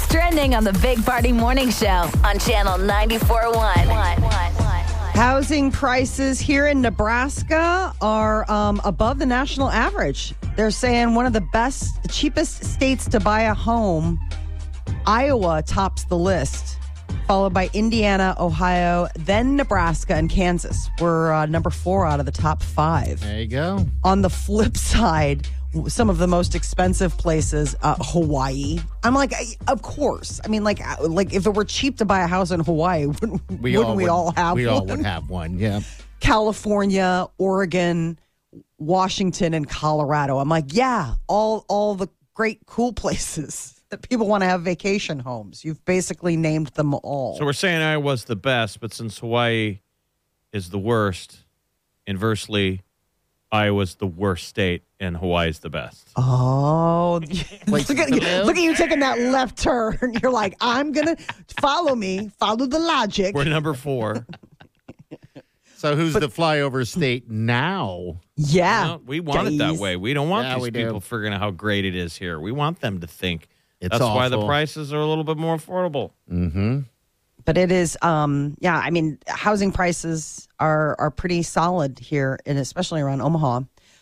What's trending on the Big Party Morning Show on Channel 94.1. Housing prices here in Nebraska are um, above the national average. They're saying one of the best, cheapest states to buy a home. Iowa tops the list, followed by Indiana, Ohio, then Nebraska and Kansas. We're uh, number four out of the top five. There you go. On the flip side, some of the most expensive places, uh, Hawaii. I'm like, I- of course. I mean, like, uh, like if it were cheap to buy a house in Hawaii, wouldn't we, wouldn't we would- all have We one? all would have one. Yeah. California, Oregon, Washington, and Colorado. I'm like, yeah, all all the great cool places that people want to have vacation homes. You've basically named them all. So we're saying I was the best, but since Hawaii is the worst, inversely, Iowa's the worst state and Hawaii's the best. Oh, look at, you, look at you taking that left turn. You're like, I'm gonna follow me, follow the logic. We're number four. So who's the flyover state now? yeah, Well, we want it that Jeez. way. We don't want Yeah, these we do. people figuring out how great it is here. We want them to think It's that's why the awful. prices are a little bit more affordable. Mm-hmm. but it is. Um, yeah, I mean, housing prices are are pretty solid here, and especially around Omaha.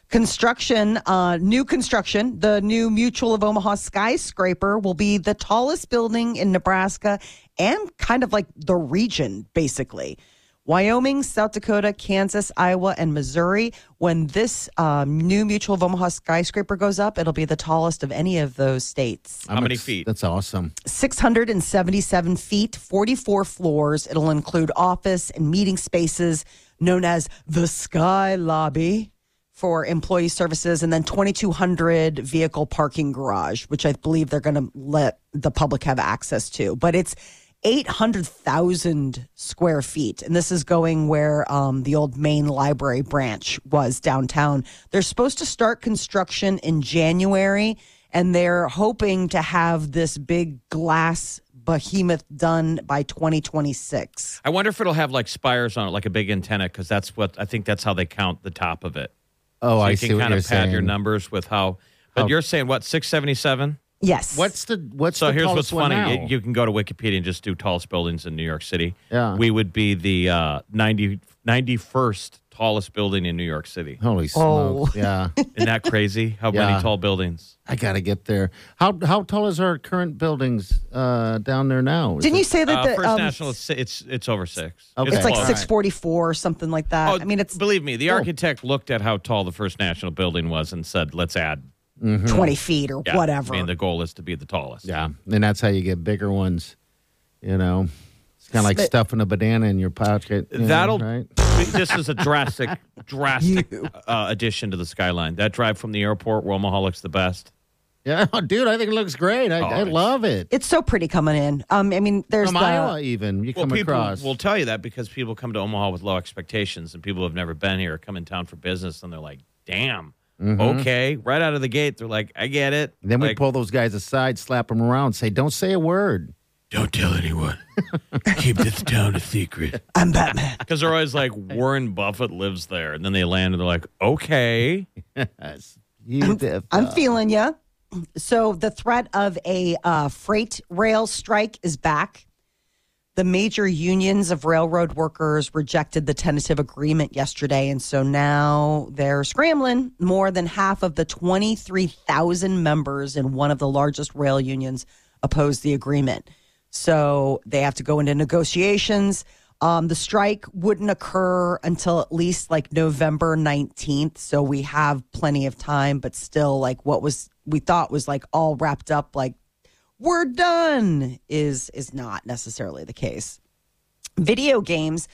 Construction, uh, new construction, the new Mutual of Omaha skyscraper will be the tallest building in Nebraska and kind of like the region, basically. Wyoming, South Dakota, Kansas, Iowa, and Missouri. When this um, new Mutual of Omaha skyscraper goes up, it'll be the tallest of any of those states. How many feet? That's awesome. 677 feet, 44 floors. It'll include office and meeting spaces known as the Sky Lobby for employee services, and then 2,200 vehicle parking garage, which I believe they're going to let the public have access to. But it's 800,000 square feet. And this is going where um, the old main library branch was downtown. They're supposed to start construction in January, and they're hoping to have this big glass behemoth done by 2026. I wonder if it'll have like spires on it, like a big antenna, because that's what I think that's how they count the top of it. Oh, So I you see can what kind you're of pad saying. your numbers with how. But How- you're saying what six seventy seven? Yes. What's the what's So the here's what's funny. now? You- You can go to Wikipedia and just do tallest buildings in New York City. Yeah. We would be the uh, 90, 91st tallest building in New York City. Holy smokes! Oh. Yeah, Isn't that crazy? How Yeah. many tall buildings? I got to get there. How how tall is our current buildings uh, down there now? Is Didn't it- you say that Uh, the First um, National, it's, it's it's over six. Okay. it's like 644 or something like that? Oh, I mean, it's believe me, the Oh. architect looked at how tall the First National building was and said, "Let's add 20 feet or yeah. whatever. I mean, the goal is to be the tallest. Yeah, and that's how you get bigger ones. You know, it's kind of like stuffing a banana in your pocket. you know, That'll. right. This is a drastic, drastic uh, addition to the skyline. That drive from the airport where Omaha looks the best. Yeah, dude, I think it looks great. I, Oh, I love it. it's so pretty coming in. Um, I mean, there's From the Iowa, even you Well, come people across. will tell you that because people come to Omaha with low expectations, and people who have never been here come in town for business, and they're like, "Damn, okay." Right out of the gate, they're like, "I get it." Mm-hmm. then we Like, pull those guys aside, slap them around, say, "Don't say a word." Don't tell anyone. Keep this town a secret. I'm Batman. Because they're always like, Warren Buffett lives there. And then they land and they're like, okay. Yes, you def- I'm feeling you. So the threat of a uh, freight rail strike is back. The major unions of railroad workers rejected the tentative agreement yesterday, and so now they're scrambling. More than half of the 23,000 members in one of the largest rail unions opposed the agreement. So they have to go into negotiations. Um, the strike wouldn't occur until at least like November 19th. So we have plenty of time, but still, like what was we thought was like all wrapped up, like we're done, is is not necessarily the case. Video games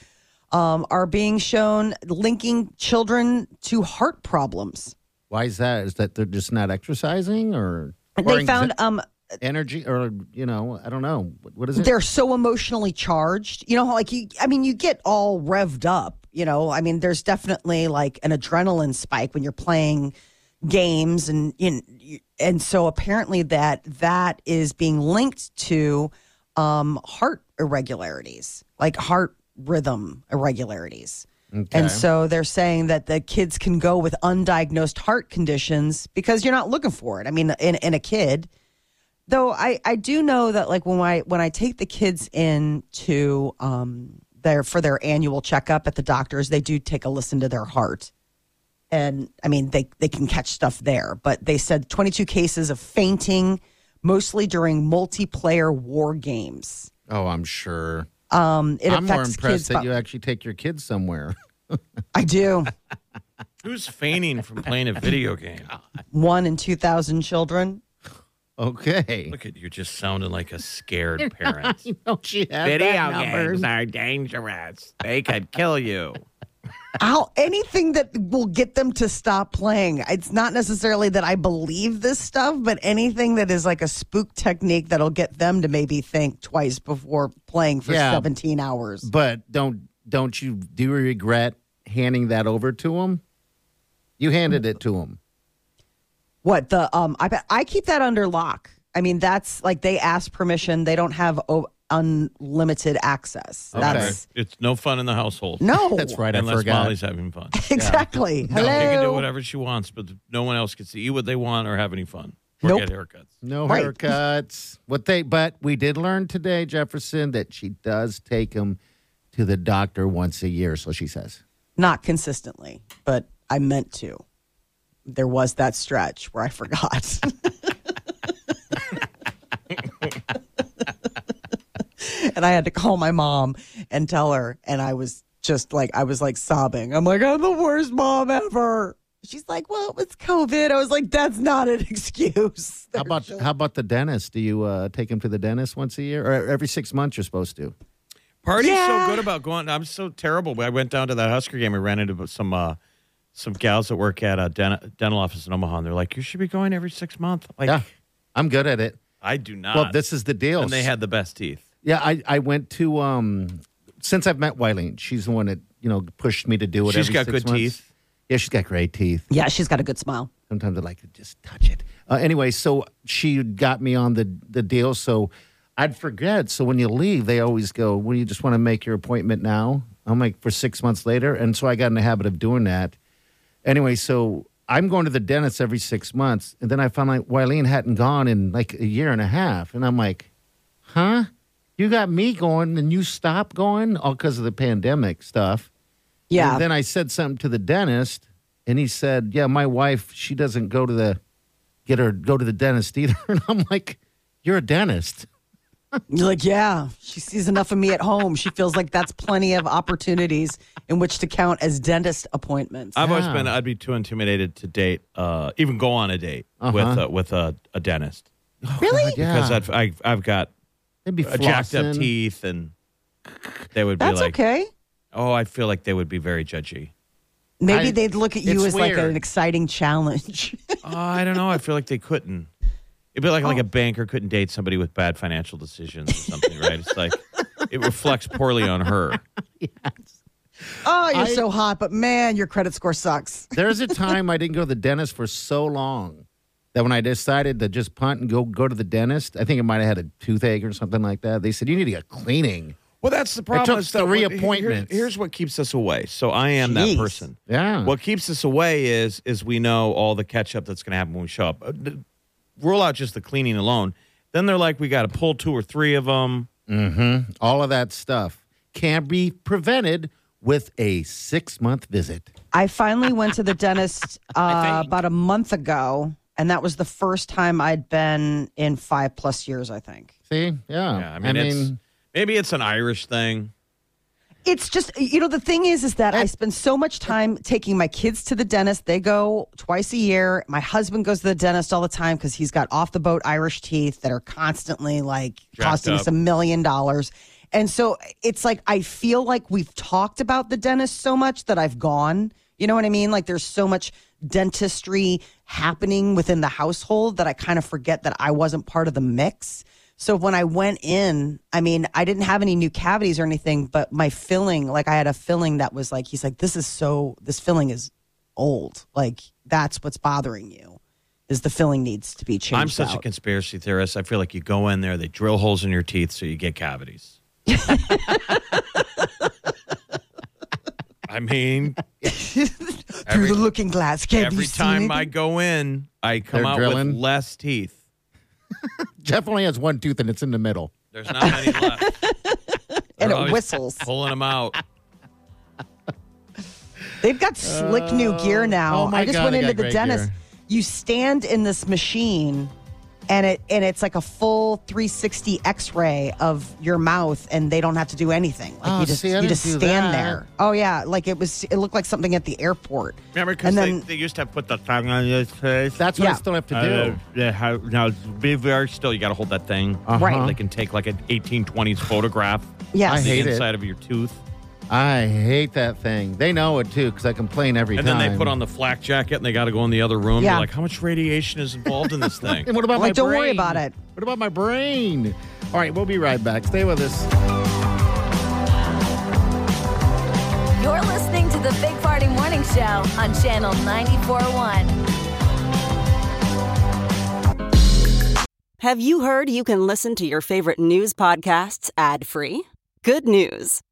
um, are being shown linking children to heart problems. Why is that? Is that they're just not exercising, or they found um energy, or you know, I don't know. What, what is it? they're so emotionally charged. You know, like you, I mean, you get all revved up. You know, I mean, there's definitely like an adrenaline spike when you're playing games, and you know, and so apparently that that is being linked to um, heart irregularities, like heart rhythm irregularities. And so they're saying that the kids can go with undiagnosed heart conditions because you're not looking for it. I mean, in, in a kid, though I, I do know that like when I when I take the kids in to um their for their annual checkup at the doctors, they do take a listen to their heart. And I mean they they can catch stuff there, but they said 22 cases of fainting mostly during multiplayer war games. oh, I'm sure. Um it I'm more impressed kids that about- you actually take your kids somewhere. I do. Who's feigning from playing a video game? One in 2000 children. Okay. Look at you, just sounding like a scared parent. No, she has Video that games are dangerous. They could kill you. I'll, anything that will get them to stop playing. It's not necessarily that I believe this stuff, but anything that is like a spook technique that'll get them to maybe think twice before playing for Yeah. 17 hours. But don't don't you do you regret handing that over to him? You handed it to him. What the um I bet- I keep that under lock. I mean that's like they ask permission. They don't have o- unlimited access. Okay. That's It's no fun in the household. no. That's right. I Unless forgot. Molly's having fun. Exactly. No, she can do whatever she wants, but no one else gets to eat what they want or have any fun. Or Nope. get haircuts. No Right. haircuts. What they but we did learn today, Jefferson, that she does take him to the doctor once a year, so she says. Not consistently, but I meant to. There was that stretch where I forgot. and I had to call my mom and tell her, and I was just like, I was like sobbing. I'm like, I'm the worst mom ever. She's like, well, it was COVID. I was like, that's not an excuse. How about how about the dentist? Do you uh, take him to the dentist once a year, or every six months? You're supposed to. Party's Yeah. so good about going. I'm so terrible. I went down to that Husker game. I ran into some uh, some gals that work at a den- dental office in Omaha, and they're like, "You should be going every six months." Like, Yeah, I'm good at it. I do not. Well, this is the deal. and they had the best teeth. Yeah, I, I went to um since I've met Wileen, she's the one that you know pushed me to do it. She's every got six good months. teeth. Yeah, she's got great teeth. Yeah, she's got a good smile. Sometimes I like to just touch it. Uh, anyway, so she got me on the the deal. So I'd forget. So when you leave, they always go, "Well, you just want to make your appointment now." I'm like, for six months later, and so I got in the habit of doing that. Anyway, so I'm going to the dentist every six months, and then I found like Wileen hadn't gone in like a year and a half, and I'm like, "Huh? You got me going, and you stopped going all because of the pandemic stuff." Yeah. And then I said something to the dentist, and he said, "Yeah, my wife, she doesn't go to the get her go to the dentist either." And I'm like, "You're a dentist." You're like, yeah, she sees enough of me at home. She feels like that's plenty of opportunities in which to count as dentist appointments. I've always been. I'd be too intimidated to date, uh, even go on a date with Uh-huh. uh, with a, a dentist really? Yeah, because I've I've, I've got they'd be uh, jacked up flossing. teeth, and they would be That's like, okay. "Oh, I feel like they would be very judgy." Maybe I- they'd look at you it's as like weird. an exciting challenge. Oh, I don't know. I feel like they couldn't. It'd be like like oh. a banker couldn't date somebody with bad financial decisions or something, right? It's like it reflects poorly on her. Yes. oh, you're I- so hot, but man, your credit score sucks. There's a time I didn't go to the dentist for so long that when I decided to just punt and go go to the dentist, I think I might have had a toothache or something like that. They said you need to get cleaning. Well, that's the problem. took is three what- here- here's what keeps us away. So I am Jeez. that person. Yeah. What keeps us away is is we know all the catch up that's going to happen when we show up. Uh, Rule out just the cleaning alone. Then they're like, we got to pull two or three of them. Mm-hmm. All of that stuff can be prevented with a six month visit. I finally went to the dentist uh, about a month ago, and that was the first time I'd been in five plus years, I think. See? Yeah. Yeah, I mean, it's, maybe it's an Irish thing. It's just you know the thing is is that I spend so much time taking my kids to the dentist. They go twice a year. My husband goes to the dentist all the time because he's got off the boat Irish teeth that are constantly like Jacked costing us a million dollars. And so it's like I feel like we've talked about the dentist so much that I've gone. You know what I mean? Like there's so much dentistry happening within the household that I kind of forget that I wasn't part of the mix. So when I went in, I mean, I didn't have any new cavities or anything, but my filling, like I had a filling that was like, he's like, this is so, this filling is old. Like that's what's bothering you is the filling needs to be changed. I'm such a conspiracy theorist. I feel like you go in there, they drill holes in your teeth so you get cavities. I mean, through the looking glass. Can't every time anything? I go in, I come They're out drilling? with less teeth. Jeff only has one tooth and it's in the middle. There's not many left. and it whistles. Pulling them out. They've got slick new gear oh, now. oh my I just God, went they into got the great dentist. gear. You stand in this machine and it and it's like a full 360 x-ray of your mouth and they don't have to do anything. Like Oh, you just see, I you didn't just stand that. there. Oh yeah, like it was it looked like something at the airport. Remember, because And they, then- they used to put the tongue on your face. That's what I still have to Uh, do. yeah, how, now, be very still. You got to hold that thing. Uh-huh. Right. They can take like an 1820s photograph. Yes. I of hate the it. inside of your tooth. I hate that thing. They know it too because I complain every And time. then they put on the flak jacket and they got to go in the other room. Yeah. You're like, how much radiation is involved in this thing? And what about Like, my don't brain? worry about it. What about my brain? All right, we'll be right back. Stay with us. You're listening to the Big Party Morning Show on Channel 94.1. Have you heard you can listen to your favorite news podcasts ad free? Good news!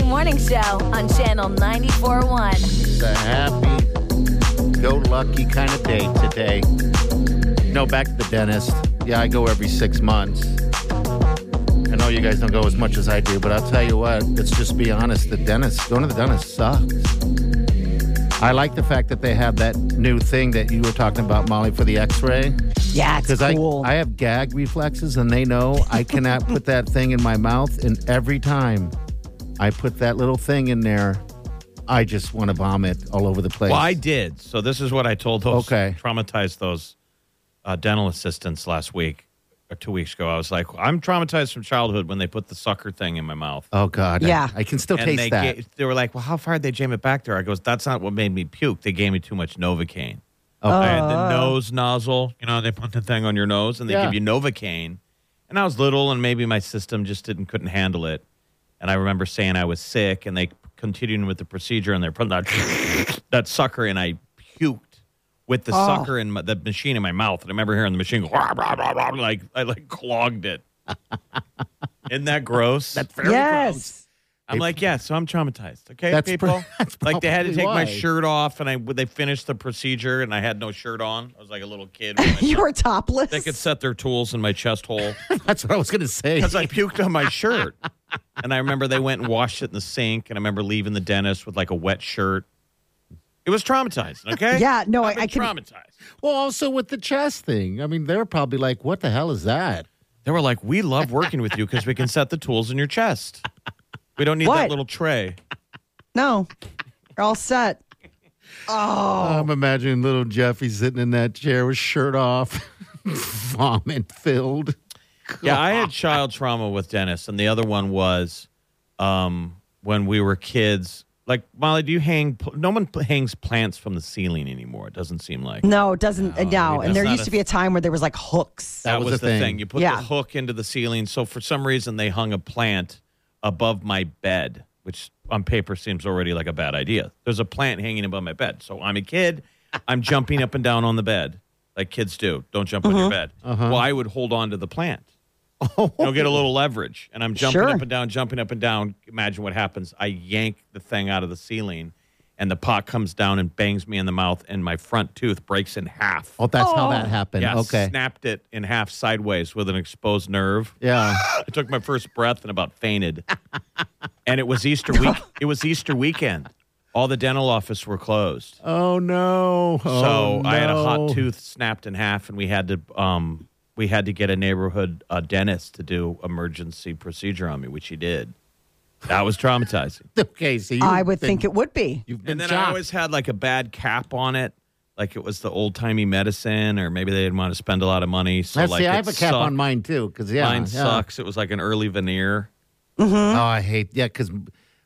Big Morning Show on Channel 94.1. It's a happy, go lucky kind of day today. No, back to the dentist. Yeah, I go every six months. I know you guys don't go as much as I do, but I'll tell you what, let's just be honest. The dentist, going to the dentist sucks. I like the fact that they have that new thing that you were talking about, Molly, for the x ray. Yeah, it's Because cool. I, I have gag reflexes and they know I cannot put that thing in my mouth. And every time I put that little thing in there, I just want to vomit all over the place. Well, I did. So this is what I told those Okay. traumatized those uh, dental assistants last week or two weeks ago. I was like, I'm traumatized from childhood when they put the sucker thing in my mouth. Oh, God. Yeah. I, can still and taste they that. ga- they were like, "Well, how far did they jam it back there?" I goes, "That's not what made me puke. They gave me too much Novocaine. Oh. I had the nose nozzle. You know, they put the thing on your nose and they Yeah. give you Novocaine. And I was little, and maybe my system just didn't couldn't handle it. And I remember saying I was sick, and they continued with the procedure, and they're putting that that sucker, and I puked with the oh. sucker in my, the machine in my mouth. And I remember hearing the machine go, "Rah, rah, rah, rah," like I like clogged it. Isn't that gross? That's yes. I'm like, yeah, so I'm traumatized. Okay, That's people. pr- that's like they had to take my shirt off, and I they finished the procedure, and I had no shirt on. I was like a little kid. You were topless. they could set their tools in my chest hole That's what I was going to say. because I puked on my shirt. And I remember they went and washed it in the sink, and I remember leaving the dentist with like a wet shirt. It was traumatized. Okay. Yeah, no, I- I can- traumatized. well, also with the chest thing. I mean, they're probably like, what the hell is that? They were like, "We love working with you because we can set the tools in your chest. We don't need What? that little tray." No, you're all set. Oh, I'm imagining little Jeffy sitting in that chair with shirt off, vomit filled. Yeah, I had child trauma with Dennis, and the other one was um, when we were kids. Like Molly, do you hang? No one hangs plants from the ceiling anymore. It doesn't seem like no, it doesn't. uh, No, that's and there used a- to be a time where there was like hooks. that, That was was, the the thing. thing. You put Yeah. the hook into the ceiling. So for some reason, they hung a plant above my bed, which on paper seems already like a bad idea. There's a plant hanging above my bed. So I'm a kid. I'm jumping up and down on the bed like kids do. Don't jump on your uh-huh. bed. Uh-huh. Well, I would hold on to the plant. Oh. You know, get a little leverage. And I'm jumping Sure. up and down, jumping up and down. Imagine what happens. I yank the thing out of the ceiling, and the pot comes down and bangs me in the mouth, and my front tooth breaks in half. Oh, that's how that happened. Yeah, okay. snapped it in half sideways with an exposed nerve. Yeah. I took my first breath and about fainted. and it was Easter week. It was Easter weekend. All the dental office were closed. Oh no. So Oh, I had a no. hot tooth snapped in half, and we had to um, we had to get a neighborhood uh, dentist to do emergency procedure on me, which he did. That was traumatizing. Okay, so you I would think it would be. You've been and then shocked. I always had like a bad cap on it, like it was the old timey medicine, or maybe they didn't want to spend a lot of money. So Let's like see, I it have a cap on mine too, because yeah, Mine yeah. sucks. It was like an early veneer. Mm-hmm. Oh, I hate yeah, because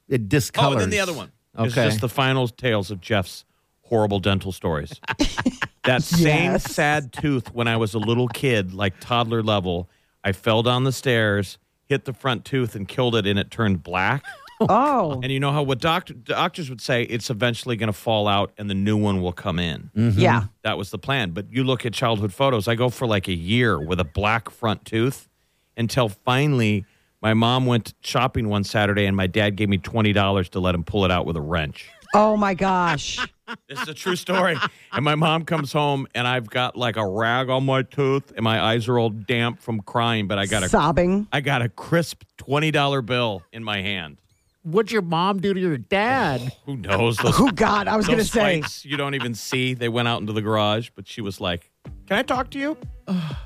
it discolors. Oh, and then the other one. It's Okay. just the final tales of Jeff's horrible dental stories. that same Yes. sad tooth when I was a little kid, like toddler level, I fell down the stairs, hit the front tooth, and killed it, and it turned black. Oh. oh, And you know how what doctor, doctors would say it's eventually going to fall out and the new one will come in. Mm-hmm. yeah. That was the plan. But you look at childhood photos, I go for like a year with a black front tooth until finally my mom went shopping one Saturday and my dad gave me $20 to let him pull it out with a wrench. Oh my gosh. This is a true story. and my mom comes home and I've got like a rag on my tooth and my eyes are all damp from crying, but I got a Sobbing. I got a crisp $20 bill in my hand. What'd your mom do to your dad? Who knows? Those, Oh God, I was going to those say. fights you don't even see. They went out into the garage, but she was like, "Can I talk to you?"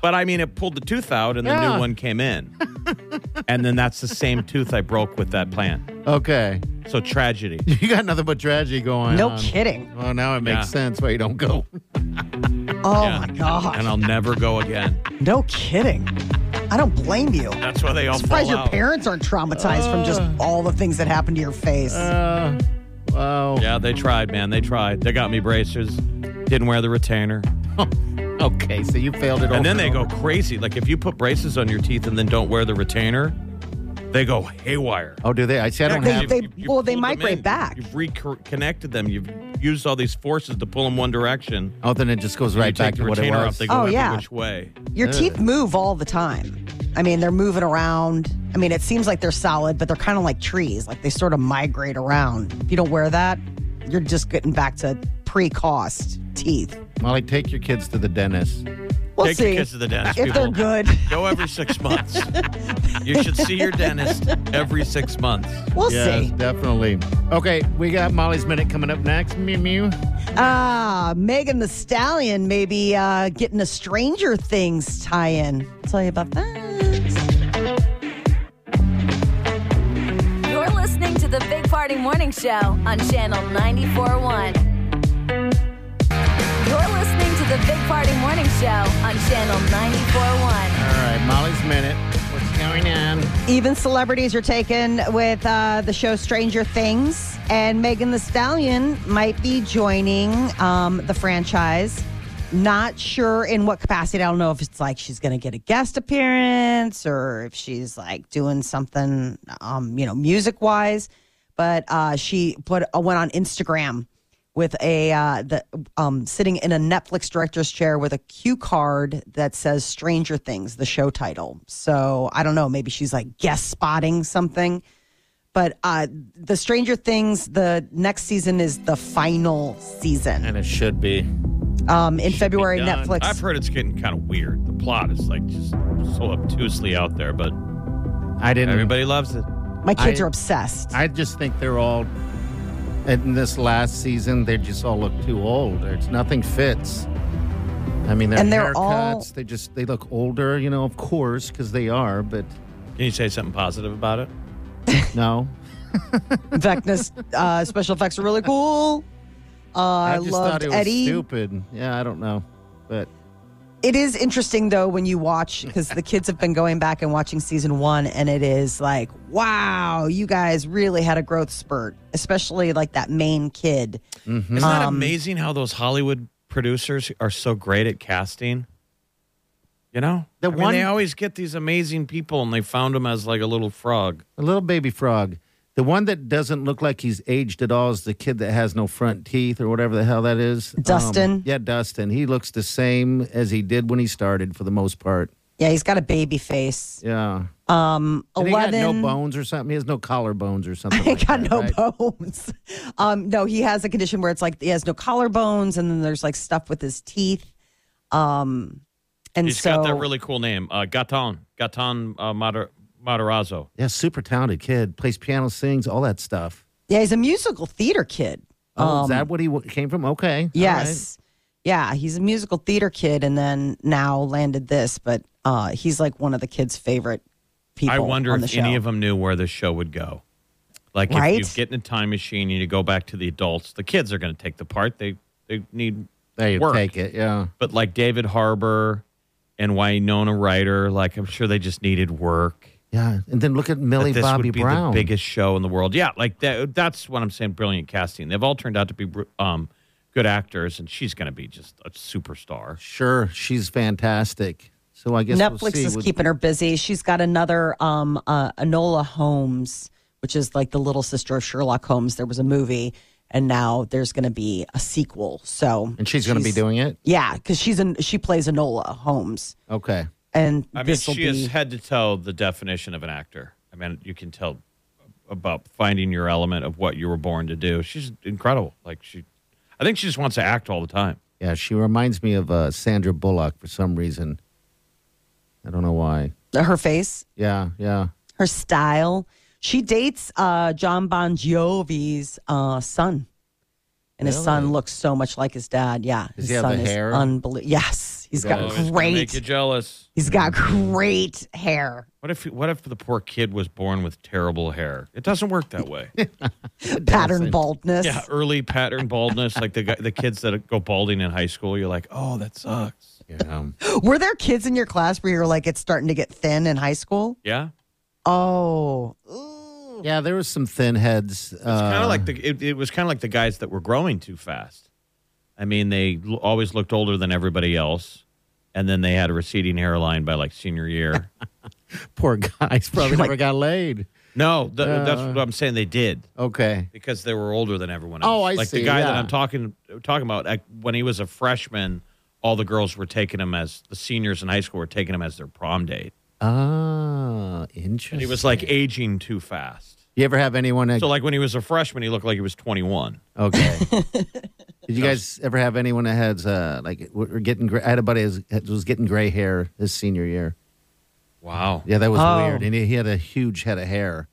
But I mean, it pulled the tooth out, and the Yeah. new one came in. and then that's the same tooth I broke with that plant. Okay, So tragedy. you got nothing but tragedy going No on. kidding. Well, now it makes Yeah. sense why you don't go. Oh Yeah. my God. And I'll never go again. No kidding. I don't blame you. That's why they all I'm surprised fall your out. parents aren't traumatized from just all the things that happened to your face. Uh, wow. Yeah, they tried, man. They tried. They got me braces. Didn't wear the retainer. Okay, so you failed it. And then they go over. crazy. Like if you put braces on your teeth and then don't wear the retainer, they go haywire. Oh, do they? I see. I don't They- have. they- well, they pulled them migrate in. back. You've reconnected them. You've used all these forces to pull them one direction. oh, then it just goes You right take back the to what it retainer was. off, they go Oh, every yeah. which way. Your teeth move all the time. I mean, they're moving around. I mean, it seems like they're solid, but they're kind of like trees. Like they sort of migrate around. If you don't wear that, you're just getting back to pre-cost teeth. Molly, take your kids to the dentist. We'll Take see your kids to the dentist. if they're people. good. Go every six months. you should see your dentist every six months. We'll yes, see. definitely. Okay, we got Molly's minute coming up next. Mew mew. Ah, Megan Thee Stallion maybe uh, getting a Stranger Things tie-in. I'll tell you about that. You're listening to the Big Party Morning Show on Channel 94.1. You're listening to the Big Party Morning Show on Channel 94.1. All right, Molly's minute. What's going on? Even celebrities are taken with uh, the show Stranger Things, and Megan Thee Stallion might be joining um, the franchise. Not sure in what capacity. I don't know if it's like she's going to get a guest appearance or if she's like doing something, um, you know, music wise. But uh, she put uh, went on Instagram with a uh, the um, sitting in a Netflix director's chair with a cue card that says Stranger Things, the show title. So I don't know, maybe she's like guest spotting something. But uh, the Stranger Things, the next season is the final season. And it should be. Um, in February, done. Netflix. I've heard it's getting kind of weird. The plot is like just so obtusely out there, but I didn't. everybody loves it. My kids I- are obsessed. I just think they're all. In this last season, they just all look too old. It's nothing fits. I mean, their And they're haircuts, all- they just they look older, you know, of course, because they are. But Can you say something positive about it? no, In fact, this uh, special effects are really cool. Uh, I, I just loved thought it was Eddie. stupid. Yeah, I don't know, but It is interesting though when you watch because the kids have been going back and watching season one, and it is like, wow, you guys really had a growth spurt, especially like that main kid. Isn't that Um, amazing how those Hollywood producers are so great at casting? You know, The I mean, one- they always get these amazing people, and they found him as like a little frog. a little baby frog. The one that doesn't look like he's aged at all is the kid that has no front teeth or whatever the hell that is. Um, Dustin? yeah, Dustin. He looks the same as he did when he started for the most part. Yeah, he's got a baby face. Yeah. Um, And he got eleven. no bones or something. He has no collarbones or something. He like got that, no right? bones. Um, no, he has a condition where it's like he has no collarbones, and then there's like stuff with his teeth. Um, and He's so got that really cool name, uh, Gaten. Gaten uh, Mater- Matarazzo. Yeah, super talented kid. Plays piano, sings, all that stuff. yeah, he's a musical theater kid. Oh, is Um, that what he w- came from? Okay. All right. Yes. Yeah, he's a musical theater kid and then now landed this, but uh, he's like one of the kids' favorite people. I wonder on the if show. any of them knew where the show would go. Like Right? if you get in a time machine and you go back to the adults, the kids are going to take the part. They they need they work. take it. Yeah. But like David Harbour and Winona Ryder, like I'm sure they just needed work. Yeah. And then look at Millie That this Bobby would be Brown. the biggest show in the world. Yeah, like that, that's what I'm saying. Brilliant casting. They've all turned out to be um, good actors, and she's going to be just a superstar. Sure. She's fantastic. So I guess we'll Netflix see is what- keeping her busy. She's got another um, uh, Enola Holmes, which is like the little sister of Sherlock Holmes. There was a movie, and now there's going to be a sequel. So And she's going to be doing it? yeah, because she's an, she plays Enola Holmes, Okay. And I mean, she be is head to toe the definition of an actor. I mean, you can tell about finding your element of what you were born to do. She's incredible. Like she, I think she just wants to act all the time. Yeah, she reminds me of uh, Sandra Bullock for some reason. I don't know why. her face, Yeah, yeah. her style. She dates uh, John Bon Jovi's uh, son, and his son looks so much like his dad. Yeah, Does his he have son the is hair? unbelievable. Yes, he's got Oh, great. Make you jealous. He's got great hair. What if what if the poor kid was born with terrible hair? It doesn't work that way. pattern baldness. yeah, early pattern baldness, like the guy, the kids that go balding in high school. You're like, oh, that sucks. Yeah. Were there kids in your class where you're like, it's starting to get thin in high school? Yeah, Oh, Yeah, there was some thin heads. it's kind uh, of like the it, it was kind of like the guys that were growing too fast. I mean, they l- always looked older than everybody else, and then they had a receding hairline by like senior year. poor guys probably Like- never got laid. no, th- that's Uh. what I'm saying. They did. Okay. because they were older than everyone else. Oh, I like see, the guy that yeah. I'm talking talking about. Like, when he was a freshman, all the girls were taking him as the seniors in high school were taking him as their prom date, Ah, interesting. and he was like aging too fast. You ever have anyone that So like when he was a freshman, he looked like he was 21. Okay. Did you guys ever have anyone that has uh like were getting? Gray, I had a buddy that was getting gray hair his senior year. Wow. Yeah, that was Oh. weird, and he, he had a huge head of hair,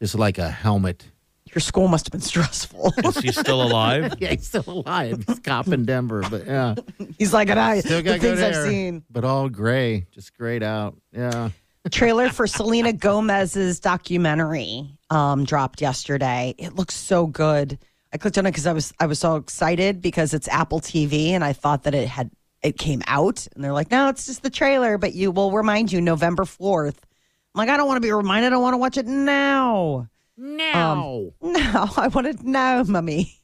just like a helmet. your school must have been stressful. Is he still alive? Yeah, he's still alive. He's cop in Denver, but yeah, He's like, and I, still the got good things I've hair, seen. but all gray, just grayed out. Yeah. Trailer for Selena Gomez's documentary um, dropped yesterday. It looks so good. I clicked on it because I was I was so excited because it's Apple TV and I thought that it had it came out and they're like, no, it's just the trailer, but you will remind you November fourth. I'm like, I don't want to be reminded. I want to watch it now. No. No, I want it now, mummy.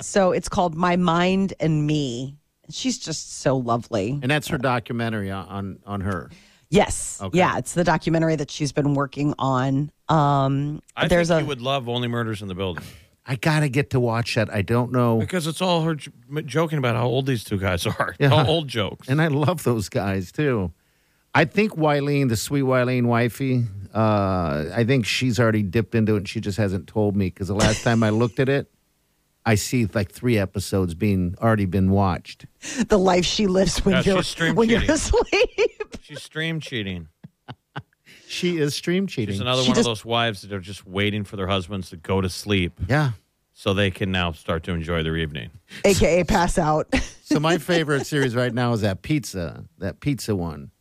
so it's called My Mind and Me. She's just so lovely. and that's her documentary on on, on her. Yes. Okay. Yeah, it's the documentary that she's been working on. Um I there's think a you would love Only Murders in the Building I gotta get to watch that. I don't know, because it's all her j- joking about how old these two guys are. Yeah. All old jokes. and I love those guys too. I think Wileen, the sweet Wileen wifey, uh, I think she's already dipped into it and she just hasn't told me because the last time I looked at it, I see like three episodes being already been watched. the life she lives when Yeah, you're she's stream when you're asleep. She's stream cheating. She is stream cheating. She's another She one just- of those wives that are just waiting for their husbands to go to sleep yeah. so they can now start to enjoy their evening. AKA pass out. So my favorite series right now is that pizza, that pizza one.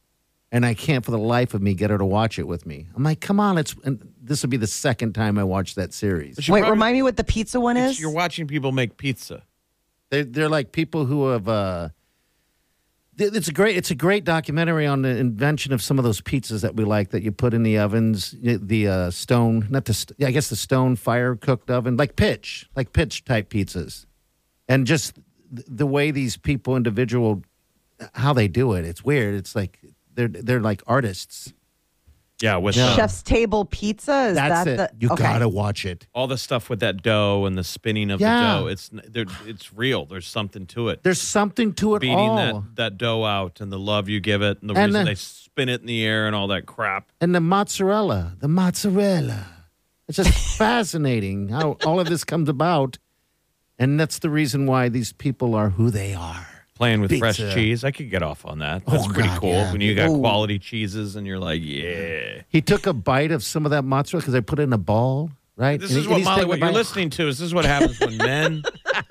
And I can't for the life of me get her to watch it with me. I'm like, come on, it's and this will be the second time I watch that series. Wait, probably- remind me what the pizza one is? You're watching people make pizza. They're, they're like people who have. Uh, th- it's a great. It's a great documentary on the invention of some of those pizzas that we like that you put in the ovens. The uh, stone, not the. St- I guess the stone fire cooked oven, like pitch, like pitch type pizzas, and just the way these people, individual, how they do it. It's weird. It's like they're they're like artists. Yeah, with Yeah. the- Chef's Table Pizza. Is That's that it. the you okay. gotta watch it. all the stuff with that dough and the spinning of Yeah. the dough. It's there, it's real. There's something to it. There's something to it Beating all. that, that dough out and the love you give it and the And reason the- they spin it in the air and all that crap. and the mozzarella, the mozzarella. It's just fascinating how all of this comes about. And that's the reason why these people are who they are. Playing with fresh cheese, I could get off on that. That's Oh, pretty God, cool. yeah. When you got Ooh. quality cheeses and you're like, yeah. He took a bite of some of that mozzarella because I put it in a ball, right? This And is he- what Molly, what you're listening to. Is this is what happens when men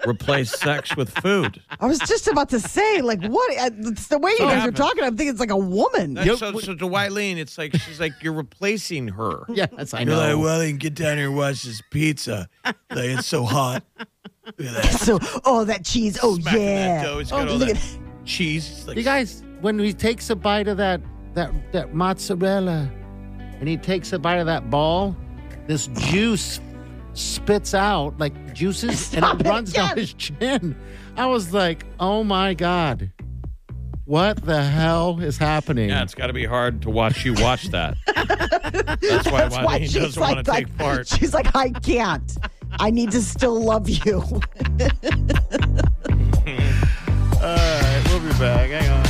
replace sex with food? I was just about to say, like, what? uh, It's the way you So guys are talking. I'm thinking it's like a woman. That's so, so to Wileen, it's like she's like you're replacing her. Yes, I know. You're like, know. Wileen, get down here and watch this pizza. Like it's so hot. Look at that. So, oh, that cheese. Oh, Smacking yeah. That dough. It's oh, got all look that at cheese. It's like, You guys, when he takes a bite of that that that mozzarella, and he takes a bite of that ball, this juice spits out like juices, Stop and it it, runs down his chin. I was like, oh my god, what the hell is happening? yeah, it's got to be hard to watch you watch that. That's why That's why Wileen she's doesn't like, want to like, take part. she's like, I can't. I need to still love you. All right, we'll be back. Hang on.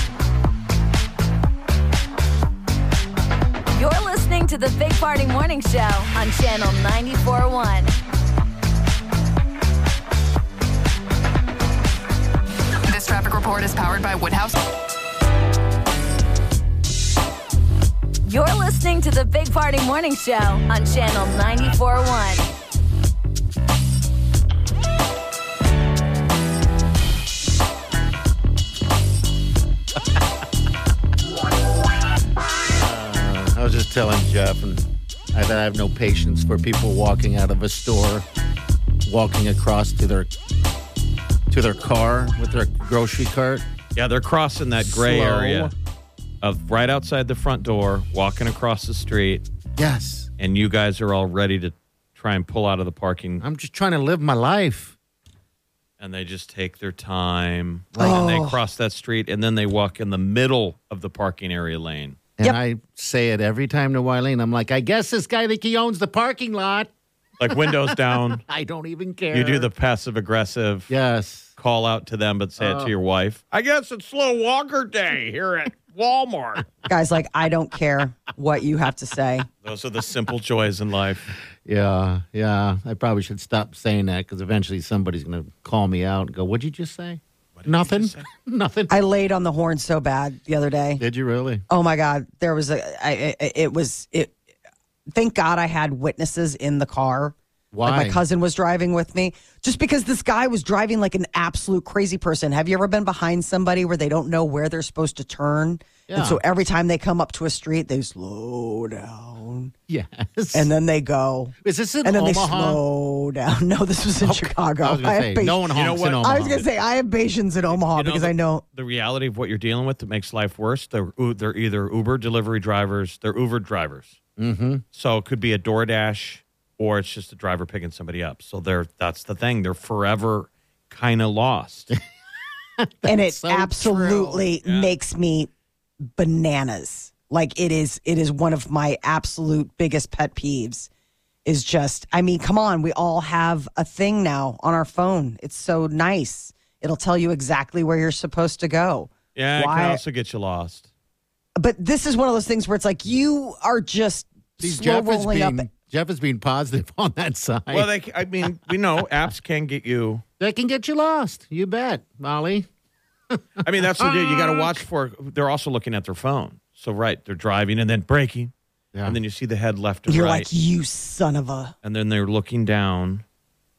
To the Big Party Morning Show on Channel 94.1. This traffic report is powered by Woodhouse. You're listening to the Big Party Morning Show on Channel 94.1. just telling Jeff, and I, that I have no patience for people walking out of a store, walking across to their to their car with their grocery cart. Yeah, they're crossing that gray Slow. area of right outside the front door, walking across the street, Yes, and you guys are all ready to try and pull out of the parking, I'm just trying to live my life. and they just take their time, and they oh. cross that street, and then they walk in the middle of the parking area lane. And Yep. I say it every time to Wileen. I'm like, I guess this guy think he owns the parking lot. Like windows down, I don't even care. you do the passive aggressive yes. call out to them, but say it to oh. your wife. I guess it's slow walker day here at Walmart. Guys, like, I don't care what you have to say. Those are the simple joys in life. Yeah, yeah. I probably should stop saying that because eventually somebody's going to call me out and go, "What'd you just say?" Nothing. Nothing. I laid on the horn so bad the other day. Did you really? Oh my God, there was a. I, I, it was it. Thank God I had witnesses in the car. Why? Like my cousin was driving with me, just because this guy was driving like an absolute crazy person. Have you ever been behind somebody where they don't know where they're supposed to turn, Yeah. and so every time they come up to a street, they slow down, Yes. and then they go, is this in and then they slow down. No, this was in Chicago. I was going to have say, no one You know what? in I Omaha. I was gonna say I have patience in Omaha You know because the- I know the reality of what you're dealing with that makes life worse. They're u- they're either Uber delivery drivers, they're Uber drivers. Mm-hmm. So it could be a DoorDash, or it's just a driver picking somebody up. So they're that's the thing. They're forever kind of lost. and it so absolutely. Yeah. makes me bananas like it is it is one of my absolute biggest pet peeves is just i mean come on we all have a thing now on our phone it's so nice it'll tell you exactly where you're supposed to go yeah, it can also get you lost. but this is one of those things where it's like you are just See, slow Jeff is rolling up being Jeff is being positive on that side. Well, they, I mean, we know apps can get you. they can get you lost. You bet, Molly. I mean, that's the deal. You got to watch for. They're also looking at their phone. So right, they're driving and then braking, Yeah. and then you see the head left and you're right, like you son of a and then they're looking down.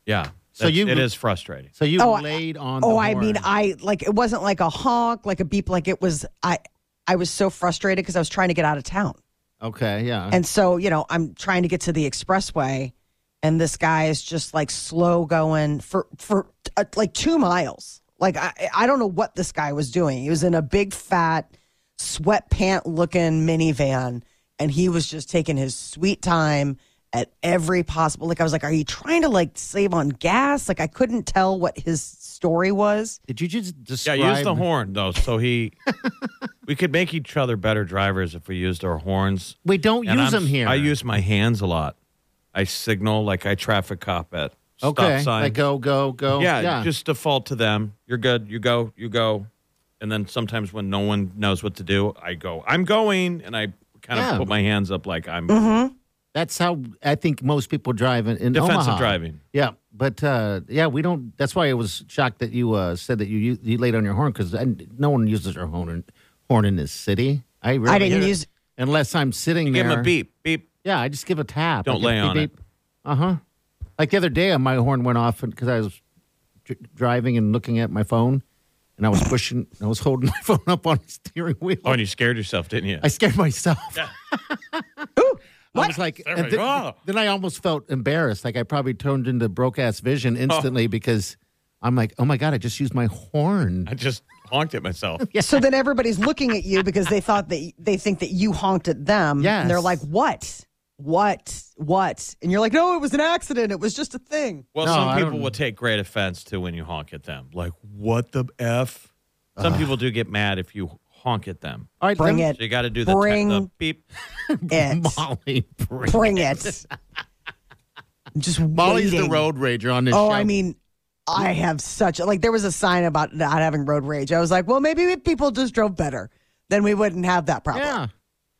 Yeah. So That's- you- it is frustrating. so you Oh, laid on. Oh, the I mean. I like it wasn't like a honk, like a beep, like it was. I I was so frustrated because I was trying to get out of town, okay, yeah. and so you know I'm trying to get to the expressway, and this guy is just like slow going for for uh, like two miles. Like I I don't know what this guy was doing. He was in a big fat sweatpant looking minivan, and he was just taking his sweet time at every possible. Like I was like, are you trying to like save on gas? Like I couldn't tell what his story was. Did you just Yeah, use the horn though. So he, we could make each other better drivers if we used our horns. We don't And use I'm- them here. I use my hands a lot. I signal like I traffic cop at stop okay. sign. Like go, go, go. yeah, just default to them. You're good. You go. You go. And then sometimes when no one knows what to do, I go. I'm going, and I kind of Yeah. put my hands up like I'm Mm-hmm. That's how I think most people drive in, in defensive Omaha. driving. Yeah, but uh, yeah, we don't. That's why I was shocked that you uh, said that you you, you laid on your horn because no one uses their horn in, horn in this city. I really I didn't use. unless I'm sitting You there. give him a beep, beep. Yeah, I just give a tap. Don't lay on it. Uh huh. Like the other day, my horn went off because I was dr- driving and looking at my phone, and I was pushing. I was holding my phone up on the steering wheel. Oh, and you scared yourself, didn't you? I scared myself. I was like, There and we then, go. then I almost felt embarrassed. Like I probably turned into broke ass vision Oh. instantly because I'm like, oh my God, I just used my horn. I just honked at myself. So then everybody's looking at you because they thought that they think that you honked at them. And they're like, what? What? What? And you're like, no, it was an accident. It was just a thing. Well, No, some I people will take great offense to when you honk at them. Like, what the f? Some people do get mad if you honk at them. All right, Bring then- it. So you got to do the, Bring the beep. it. Molly. Bring Bring it. I'm just Molly's the road rager on this Oh, show. I mean, I have such like there was a sign about not having road rage. I was like, well, maybe if people just drove better, then we wouldn't have that problem. yeah.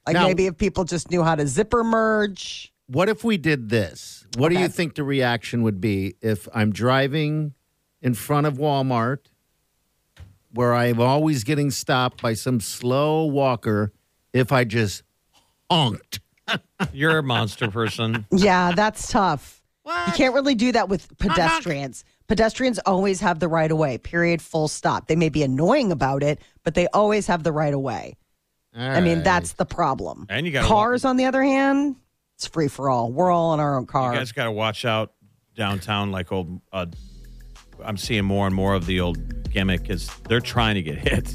Like Now- maybe if people just knew how to zipper merge. What if we did this? What do you think the reaction would be if I'm driving in front of Walmart where I'm always getting stopped by some slow walker if I just honked? You're a monster person. Yeah, that's tough. You can't really do that with pedestrians. Pedestrians always have the right of way. Period. Full stop. They may be annoying about it, but they always have the right of way. I mean, that's the problem. And you gotta cars, on the other hand, it's free for all. We're all in our own car. You guys got to watch out downtown. Like old, uh, I'm seeing more and more of the old gimmick is they're trying to get hit.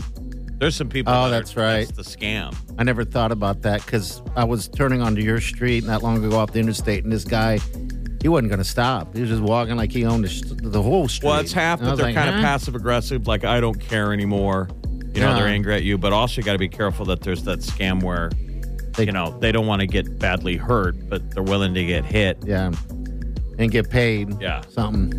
There's some people. Oh, that are- that's right. That's the scam. I never thought about that because I was turning onto your street not long ago off the interstate, and this guy, he wasn't going to stop. He was just walking like he owned the, sh- the whole street. Well, it's half And that they're like, kind of huh? passive aggressive, like I don't care anymore. You know, they're angry at you, but also you got to be careful that there's that scam where, They- you know, they don't want to get badly hurt, but they're willing to get hit. Yeah, and get paid. Yeah. something.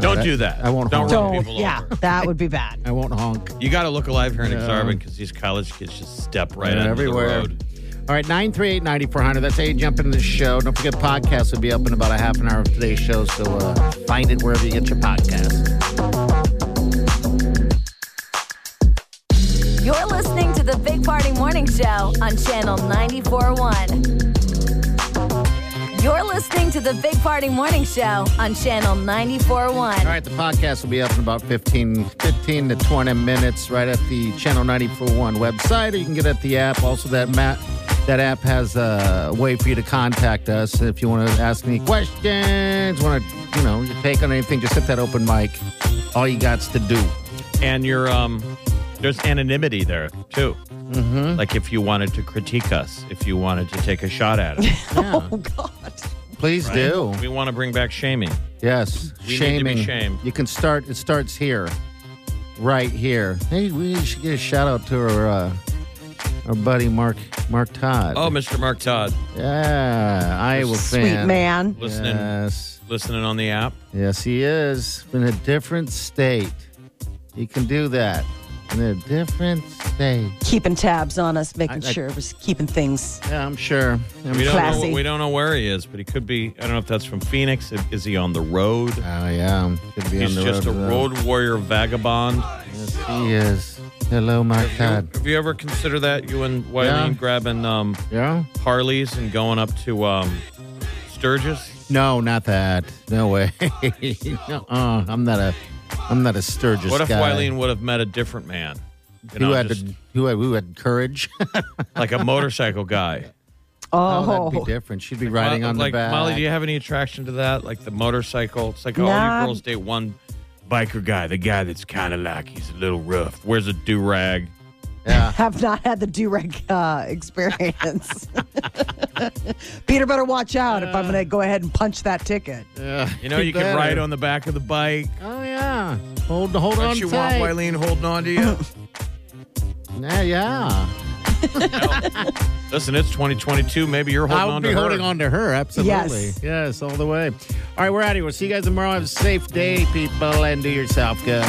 Don't right. do that. I won't Don't honk. run Don't. people Yeah, over. that would be bad. I won't honk. You got to look alive here in Yeah. Exarban because these college kids just step right Yeah, onto everywhere. the road. All right, 938 9400. That's how you jump into the show. Don't forget, podcast will be up in about a half an hour of today's show. So uh, find it wherever you get your podcast. Morning Show on Channel 94.1. You're listening to the Big Party Morning Show on Channel All 94.1. right, the podcast will be up in about 15, 15 to 20 minutes right at the Channel 941 website, or you can get at the app. Also, that Matt, that app has a way for you to contact us if you want to ask any questions, want to, you know, your take on anything. Just hit that open mic. All you got's to do. And you're, um, there's anonymity there too. Mm-hmm. Like if you wanted to critique us, if you wanted to take a shot at us. Yeah, Oh God. please right? do. We want to bring back shaming. Yes, We need to be shaming. shamed. You can start. It starts here, right here. Hey, we should get a shout out to our uh, our buddy Mark Mark Todd. Oh, Mr. Mark Todd, yeah, Iowa Sweet fan. Sweet man. listening, Yes, listening on the app. yes, he is in a different state. He can do that in a different state. Keeping tabs on us, making I- I- sure we're keeping things. Yeah, I'm sure. I'm We don't, know, Classy. we don't know where he is, but he could be. I don't know if that's from Phoenix. Is he on the road? Oh yeah, could be He's on the just a road. road warrior vagabond. Yes, he is. Hello, Mark Todd. Have you ever considered that? You and Wiley Yeah. grabbing um, Yeah. Harleys and going up to um, Sturgis? No, not that. No way. no, uh, I'm not a. I'm not a Sturgis guy. What if guy. Wileen would have met a different man? You who know, had just who had, who had courage? like a motorcycle guy. oh, Oh, that'd be different. She'd be riding Mo- on like, the back. Molly, do you have any attraction to that? Like the motorcycle? It's like all Nah. you girls date one biker guy, the guy that's kind of like he's a little rough, wears a do rag, Yeah. have not had the durag uh, experience. Peter better watch out if I'm going to go ahead and punch that ticket. Yeah, You know, you can better. ride on the back of the bike. Oh yeah, hold hold on Don't you tight. want Wileen holding on to you? Yeah, yeah. Listen, it's 2022. Maybe you're holding I'll on be to her. holding on to her. Absolutely. Yes. Yes, all the way. All right, we're out of here. We'll see you guys tomorrow. Have a safe day, people, and do yourself good.